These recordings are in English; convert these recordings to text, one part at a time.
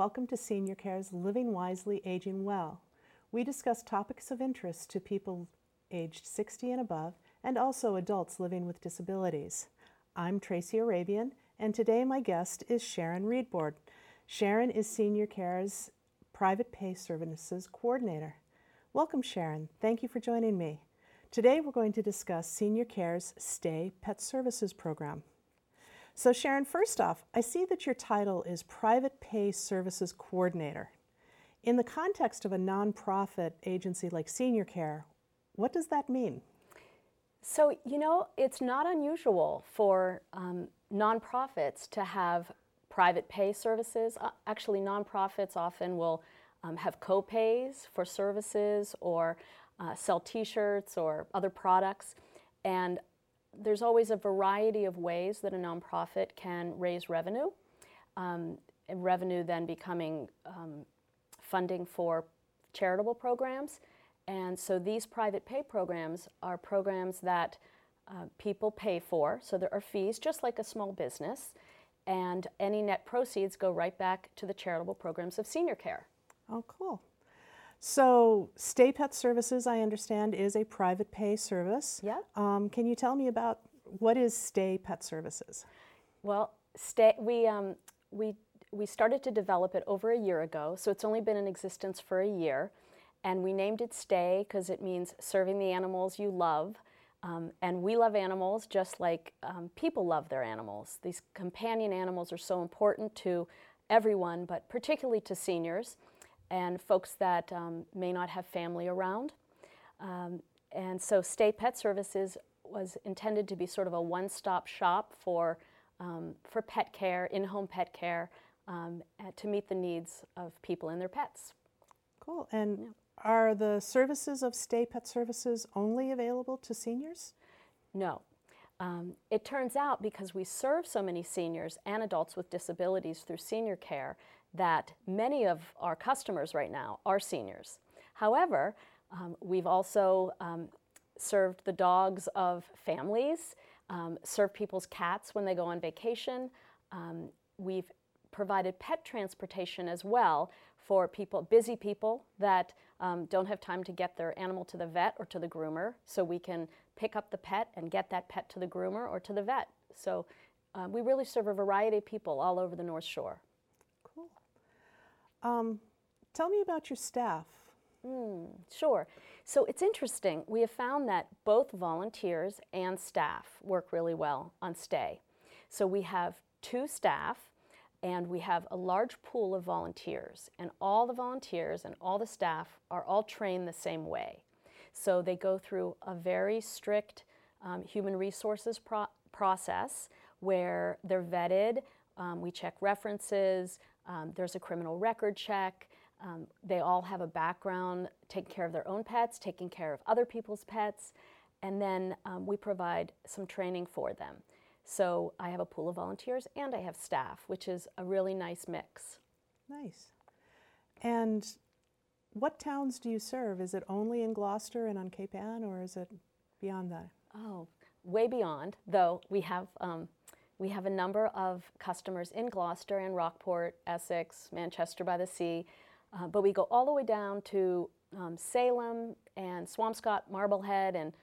Welcome to Senior Care's Living Wisely, Aging Well. We discuss topics of interest to people aged 60 and above, and also adults living with disabilities. I'm Tracy Arabian, and today my guest is Sharon Reedboard. Sharon is Senior Care's Private Pay Services Coordinator. Welcome, Sharon. Thank you for joining me. Today we're going to discuss Senior Care's Stay Pet Services Program. So, Sharon, first off, I see that your title is Private Pay Services Coordinator. In the context of a nonprofit agency like Senior Care, what does that mean? So, you know, it's not unusual for um, nonprofits to have private pay services. Uh, actually, nonprofits often will um, have co-pays for services or uh, sell t-shirts or other products. And there's always a variety of ways that a nonprofit can raise revenue. Um, revenue then becoming um, funding for charitable programs. And so these private pay programs are programs that uh, people pay for. So there are fees, just like a small business. And any net proceeds go right back to the charitable programs of senior care. Oh, cool. So, Stay Pet Services, I understand, is a private pay service. Yeah. Um, can you tell me about what is Stay Pet Services? Well, stay, we, um, we, we started to develop it over a year ago, so it's only been in existence for a year. And we named it Stay because it means serving the animals you love. Um, and we love animals just like um, people love their animals. These companion animals are so important to everyone, but particularly to seniors and folks that um, may not have family around. Um, and so Stay Pet Services was intended to be sort of a one-stop shop for, um, for pet care, in-home pet care, um, to meet the needs of people and their pets. Cool. And yeah. are the services of Stay Pet Services only available to seniors? No. Um, it turns out because we serve so many seniors and adults with disabilities through senior care that many of our customers right now are seniors. However, um, we've also um, served the dogs of families, um, served people's cats when they go on vacation. Um, we've provided pet transportation as well for people, busy people that um, don't have time to get their animal to the vet or to the groomer. So we can pick up the pet and get that pet to the groomer or to the vet. So uh, we really serve a variety of people all over the North Shore. Um, tell me about your staff. Mm, sure. So it's interesting. We have found that both volunteers and staff work really well on stay. So we have two staff and we have a large pool of volunteers and all the volunteers and all the staff are all trained the same way. So they go through a very strict um, human resources pro process where they're vetted, um, we check references, um, there's a criminal record check, um, they all have a background taking care of their own pets, taking care of other people's pets, and then um, we provide some training for them. So I have a pool of volunteers and I have staff, which is a really nice mix. Nice. And what towns do you serve? Is it only in Gloucester and on Cape Ann, or is it beyond that? Oh, way beyond, though we have um, we have a number of customers in Gloucester and Rockport, Essex, Manchester by the Sea, uh, but we go all the way down to um, Salem and Swampscott, Marblehead, and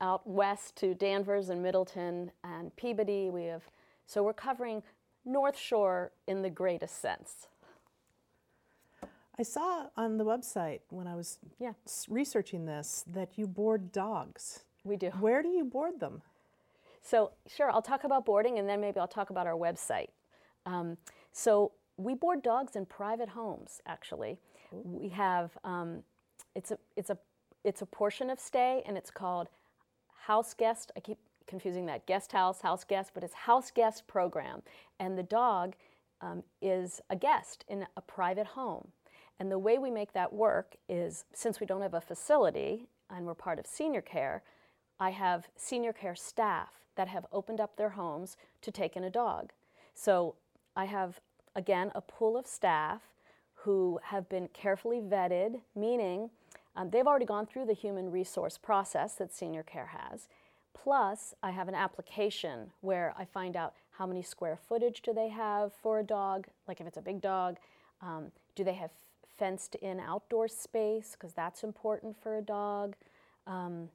out west to Danvers and Middleton and Peabody. We have so we're covering North Shore in the greatest sense. I saw on the website when I was yeah. researching this that you board dogs. We do. Where do you board them? So, sure, I'll talk about boarding and then maybe I'll talk about our website. Um, so, we board dogs in private homes, actually. We have, um, it's, a, it's, a, it's a portion of stay and it's called house guest. I keep confusing that guest house, house guest, but it's house guest program. And the dog um, is a guest in a private home. And the way we make that work is since we don't have a facility and we're part of senior care, I have senior care staff that have opened up their homes to take in a dog. So I have, again, a pool of staff who have been carefully vetted, meaning um, they've already gone through the human resource process that senior care has. Plus, I have an application where I find out how many square footage do they have for a dog, like if it's a big dog. Um, do they have fenced in outdoor space, because that's important for a dog. Um,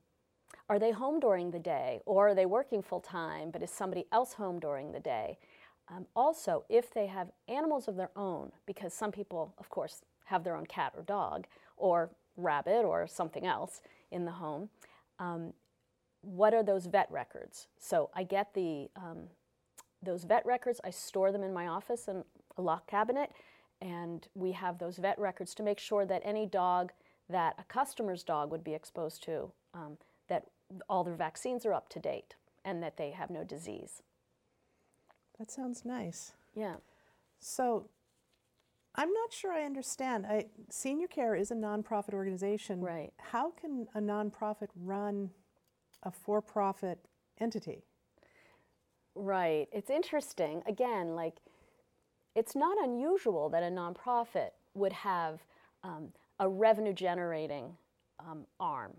are they home during the day or are they working full time, but is somebody else home during the day? Um, also, if they have animals of their own, because some people, of course, have their own cat or dog or rabbit or something else in the home, um, what are those vet records? So I get the um, those vet records, I store them in my office in a lock cabinet, and we have those vet records to make sure that any dog that a customer's dog would be exposed to, um, all their vaccines are up to date and that they have no disease. That sounds nice. Yeah. So I'm not sure I understand. I, Senior Care is a nonprofit organization. Right. How can a nonprofit run a for profit entity? Right. It's interesting. Again, like, it's not unusual that a nonprofit would have um, a revenue generating um, arm.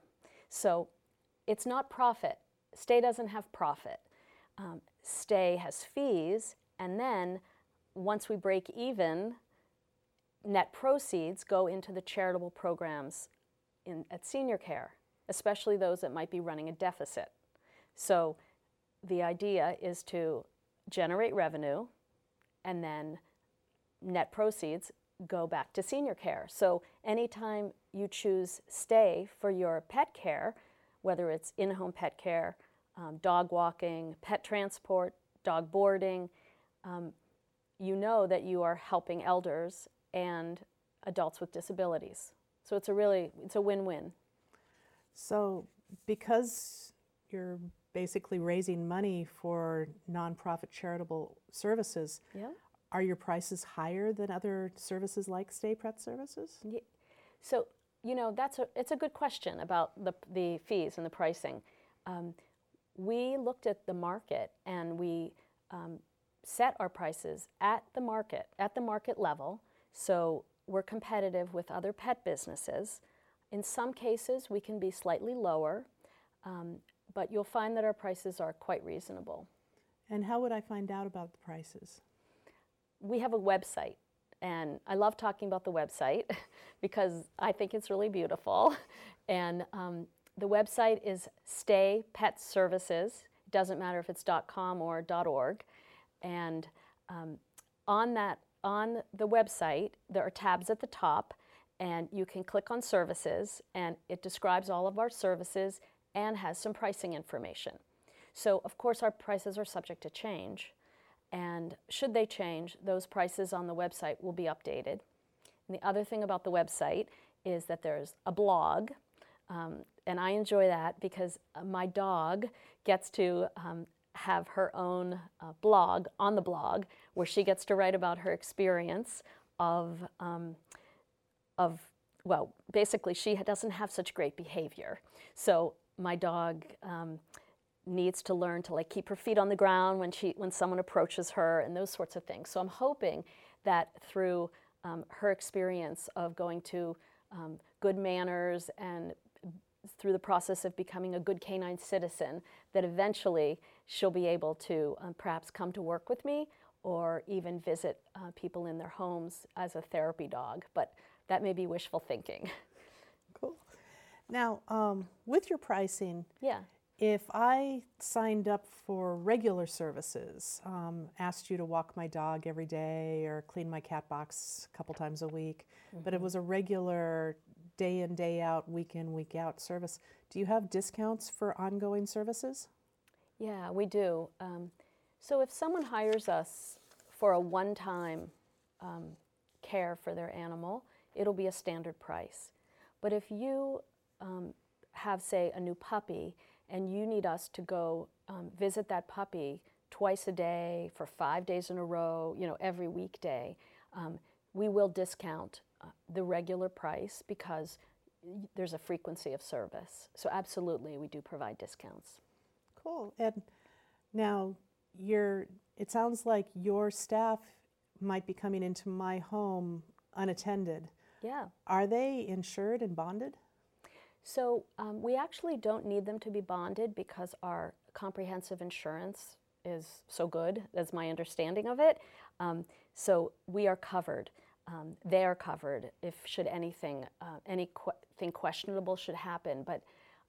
So it's not profit. Stay doesn't have profit. Um, Stay has fees, and then once we break even, net proceeds go into the charitable programs in, at senior care, especially those that might be running a deficit. So the idea is to generate revenue and then net proceeds go back to senior care. So anytime you choose stay for your pet care, whether it's in home pet care, um, dog walking, pet transport, dog boarding, um, you know that you are helping elders and adults with disabilities. So it's a really it's a win-win. So because you're basically raising money for nonprofit charitable services, Yeah. are your prices higher than other services like Stay Pet Services? Ye- So you know that's a it's a good question about the the fees and the pricing. Um, we looked at the market and we um, set our prices at the market at the market level. So we're competitive with other pet businesses. In some cases, we can be slightly lower, um, but you'll find that our prices are quite reasonable. And how would I find out about the prices? we have a website and i love talking about the website because i think it's really beautiful. And um, the website is stay pet services. It doesn't matter if it's com or org. And um, on that on the website there are tabs at the top and you can click on services and it describes all of our services and has some pricing information. So of course our prices are subject to change and should they change, those prices on the website will be updated. And the other thing about the website is that there's a blog, um, and I enjoy that because uh, my dog gets to um, have her own uh, blog on the blog where she gets to write about her experience of, um, of well, basically, she doesn't have such great behavior. So my dog um, needs to learn to like keep her feet on the ground when she when someone approaches her and those sorts of things. So I'm hoping that through um, her experience of going to um, good manners and through the process of becoming a good canine citizen, that eventually she'll be able to um, perhaps come to work with me or even visit uh, people in their homes as a therapy dog. But that may be wishful thinking. Cool. Now, um, with your pricing, yeah. If I signed up for regular services, um, asked you to walk my dog every day or clean my cat box a couple times a week, but it was a regular day in, day out, week in, week out service, do you have discounts for ongoing services? Yeah, we do. Um, so if someone hires us for a one time um, care for their animal, it'll be a standard price. But if you um, have, say, a new puppy and you need us to go um, visit that puppy twice a day for five days in a row, you know, every weekday, um, we will discount uh, the regular price because there's a frequency of service. So, absolutely, we do provide discounts. Cool. And now your it sounds like your staff might be coming into my home unattended. Yeah. Are they insured and bonded? So um, we actually don't need them to be bonded because our comprehensive insurance is so good. That's my understanding of it. Um, so we are covered. Um, they are covered if should anything uh, anything questionable should happen. But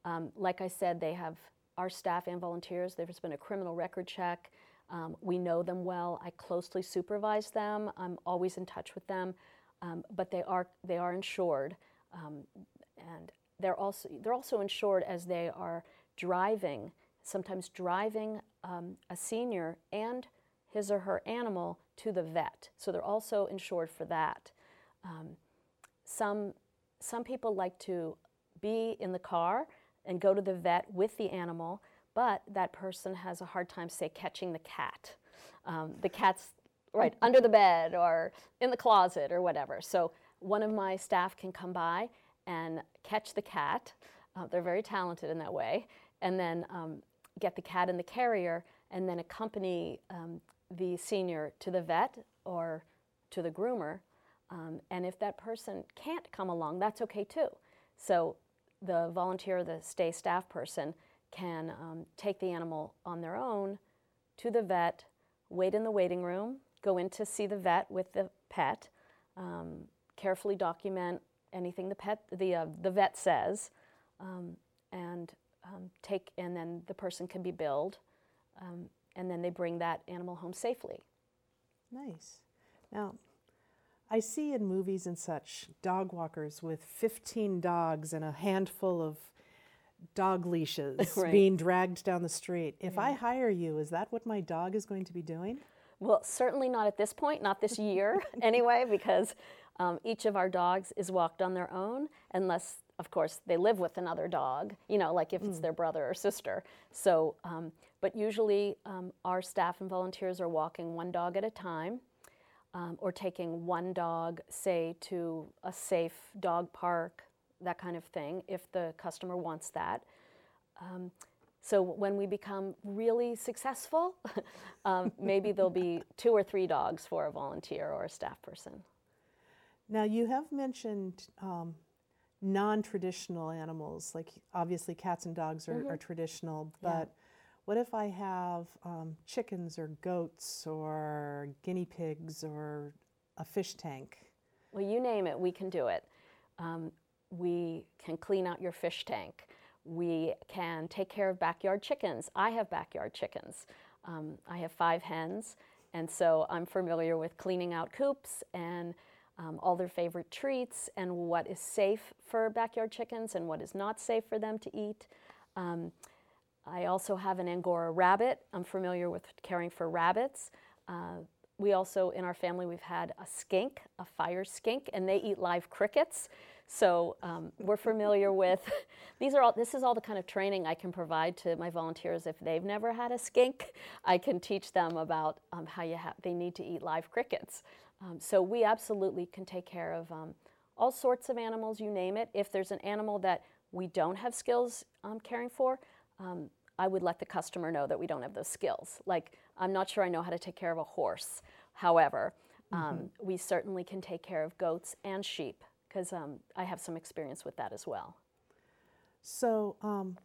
um, like I said, they have our staff and volunteers. There's been a criminal record check. Um, we know them well. I closely supervise them. I'm always in touch with them, um, but they are they are insured, and they're also they're also insured as they are driving. Sometimes driving um, a senior and his or her animal to the vet. So they're also insured for that. Um, some some people like to be in the car and go to the vet with the animal but that person has a hard time, say, catching the cat. Um, the cat's right under the bed or in the closet or whatever. So one of my staff can come by and catch the cat. Uh, they're very talented in that way, and then um, get the cat in the carrier, and then accompany um, the senior to the vet or to the groomer. Um, and if that person can't come along, that's okay too. So the volunteer, the stay staff person, can um, take the animal on their own to the vet, wait in the waiting room, go in to see the vet with the pet, um, carefully document anything the pet the uh, the vet says, um, and um, take and then the person can be billed, um, and then they bring that animal home safely. Nice. Now, I see in movies and such dog walkers with 15 dogs and a handful of dog leashes right. being dragged down the street. If yeah. I hire you, is that what my dog is going to be doing? Well, certainly not at this point, not this year anyway, because um, each of our dogs is walked on their own, unless, of course, they live with another dog, you know, like if mm. it's their brother or sister. So, um, but usually um, our staff and volunteers are walking one dog at a time. Um, or taking one dog, say, to a safe dog park that kind of thing, if the customer wants that. Um, so when we become really successful, um, maybe there'll be two or three dogs for a volunteer or a staff person. Now you have mentioned um, non-traditional animals, like obviously cats and dogs are, mm-hmm. are traditional, but yeah. what if I have um, chickens or goats or guinea pigs or a fish tank? Well, you name it, we can do it. Um, we can clean out your fish tank. We can take care of backyard chickens. I have backyard chickens. Um, I have five hens, and so I'm familiar with cleaning out coops and um, all their favorite treats and what is safe for backyard chickens and what is not safe for them to eat. Um, I also have an Angora rabbit. I'm familiar with caring for rabbits. Uh, we also, in our family, we've had a skink, a fire skink, and they eat live crickets. So um, we're familiar with these are all. This is all the kind of training I can provide to my volunteers if they've never had a skink. I can teach them about um, how you ha- they need to eat live crickets. Um, so we absolutely can take care of um, all sorts of animals, you name it. If there's an animal that we don't have skills um, caring for, um, I would let the customer know that we don't have those skills. Like I'm not sure I know how to take care of a horse. However, mm-hmm. we certainly can take care of goats and sheep because um, I have some experience with that as well. So, um,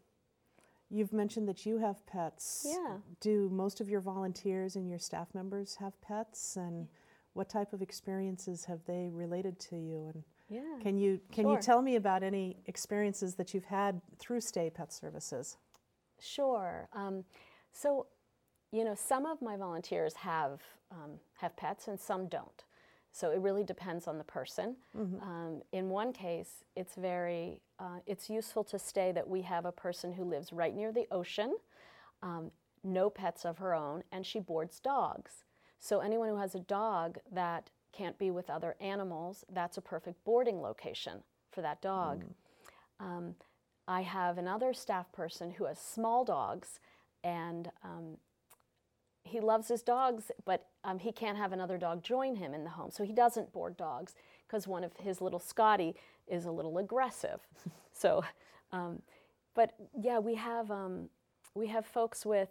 you've mentioned that you have pets. Yeah. Do most of your volunteers and your staff members have pets? And what type of experiences have they related to you? And yeah. can you can sure. you tell me about any experiences that you've had through Stay Pet Services? Sure. Um, so, you know, some of my volunteers have um, have pets and some don't. So it really depends on the person. Mm-hmm. Um, in one case, it's very uh, it's useful to stay that we have a person who lives right near the ocean, um, no pets of her own, and she boards dogs. So anyone who has a dog that can't be with other animals, that's a perfect boarding location for that dog. Mm. Um, I have another staff person who has small dogs, and um, he loves his dogs, but um, he can't have another dog join him in the home. So he doesn't board dogs because one of his little Scotty is a little aggressive. so, um, but yeah, we have um, we have folks with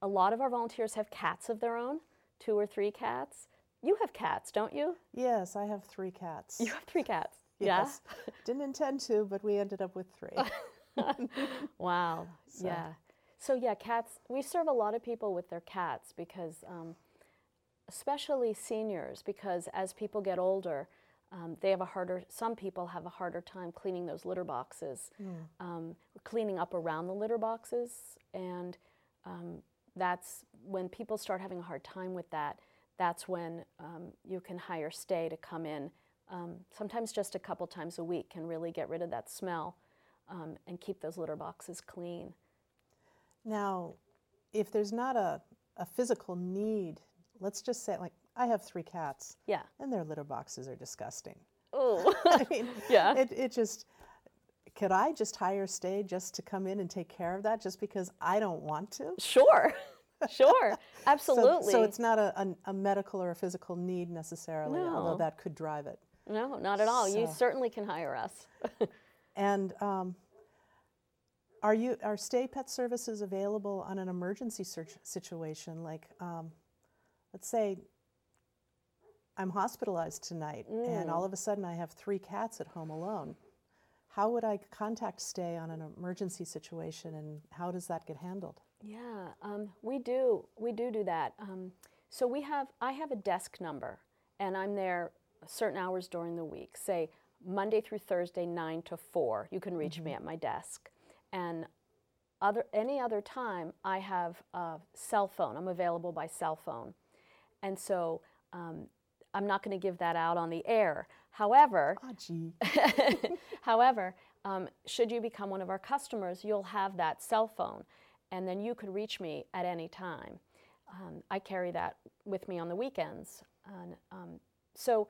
a lot of our volunteers have cats of their own, two or three cats. You have cats, don't you? Yes, I have three cats. You have three cats. yes. Yeah. Didn't intend to, but we ended up with three. wow. So. Yeah. So yeah, cats. We serve a lot of people with their cats because, um, especially seniors, because as people get older, um, they have a harder. Some people have a harder time cleaning those litter boxes, um, cleaning up around the litter boxes, and um, that's when people start having a hard time with that. That's when um, you can hire stay to come in. Um, sometimes just a couple times a week can really get rid of that smell um, and keep those litter boxes clean. Now, if there's not a, a physical need, let's just say, like, I have three cats, Yeah. and their litter boxes are disgusting. Oh. I mean, Yeah. It, it just, could I just hire stay just to come in and take care of that just because I don't want to? sure. Sure. Absolutely. So, it's not a, a, a medical or a physical need necessarily, No. although that could drive it. no, not at all. You certainly can hire us. And um, are you are stay pet services available on an emergency search situation? Like, um, let's say I'm hospitalized tonight, and all of a sudden I have three cats at home alone. How would I contact stay on an emergency situation, and how does that get handled? Yeah, um, we do. We do do that. Um, so we have. I have a desk number, and I'm there certain hours during the week. Say Monday through Thursday, nine to four. You can reach me at my desk, and other any other time I have a cell phone. I'm available by cell phone, and so um, I'm not going to give that out on the air. However, gee. However, um, should you become one of our customers, you'll have that cell phone, and then you could reach me at any time. Um, I carry that with me on the weekends. And, um, so,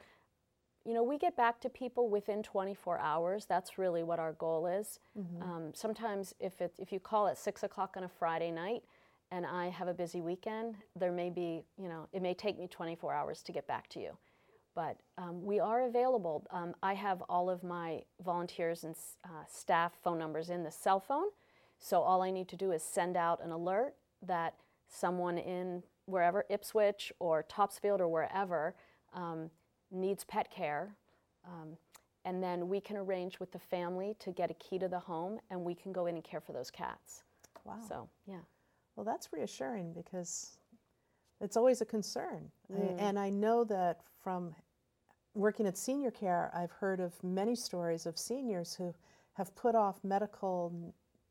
you know, we get back to people within 24 hours. That's really what our goal is. Um, sometimes, if, it, if you call at 6 o'clock on a Friday night, and I have a busy weekend, there may be, you know, it may take me 24 hours to get back to you but um, we are available. Um, I have all of my volunteers and uh, staff phone numbers in the cell phone, so all I need to do is send out an alert that someone in wherever Ipswich or Topsfield or wherever um, needs pet care, um, and then we can arrange with the family to get a key to the home, and we can go in and care for those cats. Wow. So yeah, Well, that's reassuring because it's always a concern. I- Mm. and I know that from working at senior care, I've heard of many stories of seniors who have put off medical,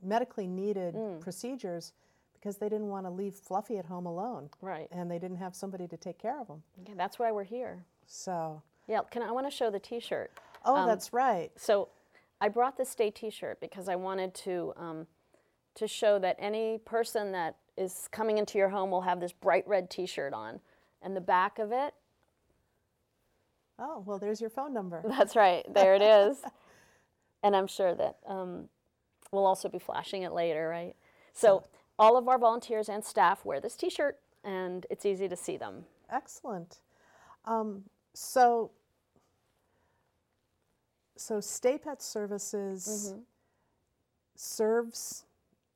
medically needed Mm. procedures because they didn't want to leave Fluffy at home alone right. and they didn't have somebody to take care of them. Okay, that's why we're here. So, Yeah, can I, want to show the T-shirt. oh, Um, that's right. So I brought the Stay T-shirt because I wanted to um, to show that any person that is coming into your home will have this bright red T-shirt on, and the back of it. Oh, well, there's your phone number. That's right, there it is. and I'm sure that um, we'll also be flashing it later, right? So all of our volunteers and staff wear this T-shirt, and it's easy to see them. Excellent. Um, so, so Stay Pet Services serves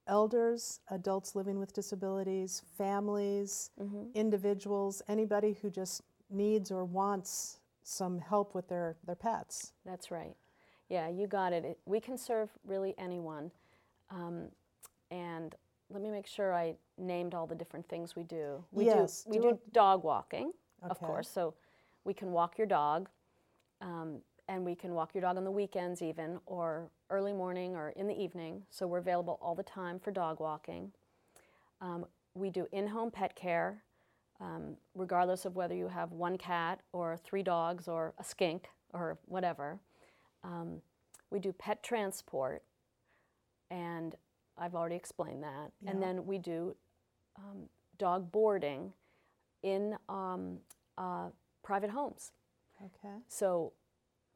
elders, adults living with disabilities, families, individuals, anybody who just needs or wants some help with their, their pets. That's right. Yeah, you got it. it we can serve really anyone. Um, and let me make sure I named all the different things we do. We Yes, do we do do dog walking, of course. So we can walk your dog, um, and we can walk your dog on the weekends even, or early morning or in the evening. So we're available all the time for dog walking. Um, we do in-home pet care, um, regardless of whether you have one cat or three dogs or a skink or whatever. Um, we do pet transport, and I've already explained that. And then we do um, dog boarding in um, uh, private homes. Okay. So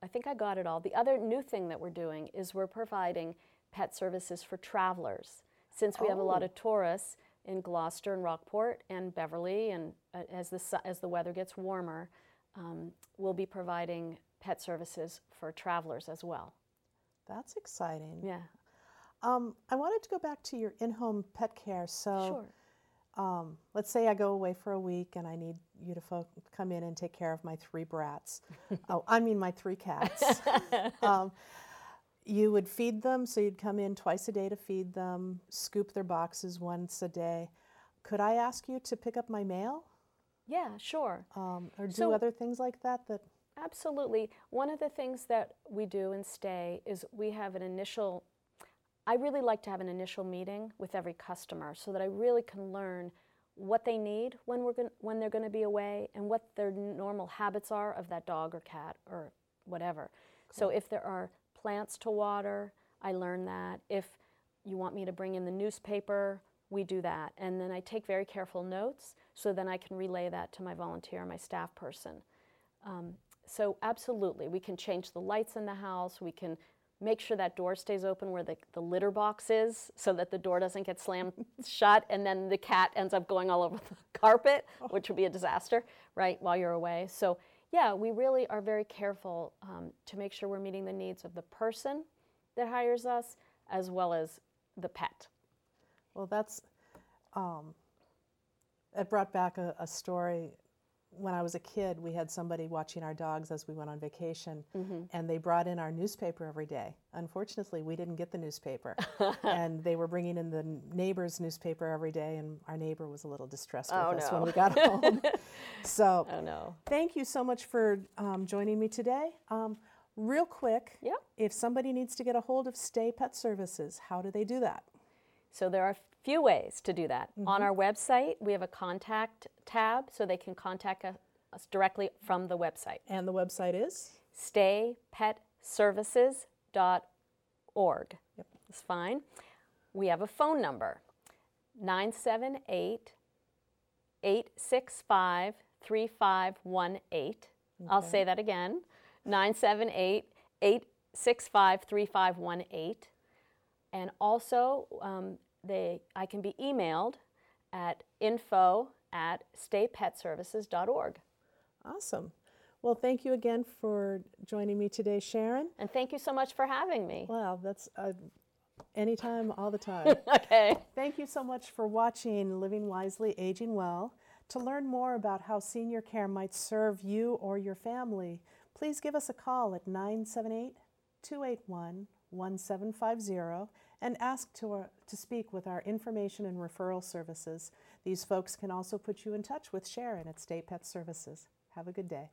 I think I got it all. The other new thing that we're doing is we're providing pet services for travelers. Since we have a lot Oh. of tourists in Gloucester and Rockport and Beverly, and uh, as the su- as the weather gets warmer, um, we'll be providing pet services for travelers as well. That's exciting. Yeah, Um, I wanted to go back to your in-home pet care. So, sure. um, let's say I go away for a week and I need you to fo- come in and take care of my three brats. oh, I mean my three cats. You would feed them, so you'd come in twice a day to feed them, scoop their boxes once a day. Could I ask you to pick up my mail Yeah, sure. um, or do So- other things like that? That Absolutely. One of the things that we do in Stay is we have an initial, I really like to have an initial meeting with every customer so that I really can learn what they need when, we're going when they're going to be away and what their normal habits are of that dog or cat or whatever. So if there are plants to water, I learn that. If you want me to bring in the newspaper, we do that. And then I take very careful notes so then I can relay that to my volunteer, my staff person. Um, so absolutely, we can change the lights in the house. We can make sure that door stays open where the, the litter box is so that the door doesn't get slammed shut and then the cat ends up going all over the carpet, which would be a disaster, right, while you're away. So yeah, we really are very careful um, to make sure we're meeting the needs of the person that hires us as well as the pet. well, that's um, it brought back a, a story. When I was a kid, we had somebody watching our dogs as we went on vacation, and they brought in our newspaper every day. Unfortunately, we didn't get the newspaper, and they were bringing in the neighbor's newspaper every day, and our neighbor was a little distressed with Oh, us when we got home. so, Oh no. thank you so much for um, joining me today. Um, real quick, Yeah. if somebody needs to get a hold of Stay Pet Services, how do they do that? So there are few ways to do that. On our website, we have a contact tab so they can contact us- us directly from the website. And the website is? staypetservices.org. Yep. That's fine. We have a phone number 978 865 3518. I'll say that again 978 865 3518. And also, um, they, I can be emailed at info at staypetservices.org. Awesome. Well, thank you again for joining me today, Sharon. And thank you so much for having me. Wow, that's uh, anytime, all the time. Okay. Thank you so much for watching Living Wisely, Aging Well. To learn more about how senior care might serve you or your family, please give us a call at 978 281 1750 and ask to, uh, to speak with our information and referral services. These folks can also put you in touch with Sharon at Stay Pet Services. Have a good day.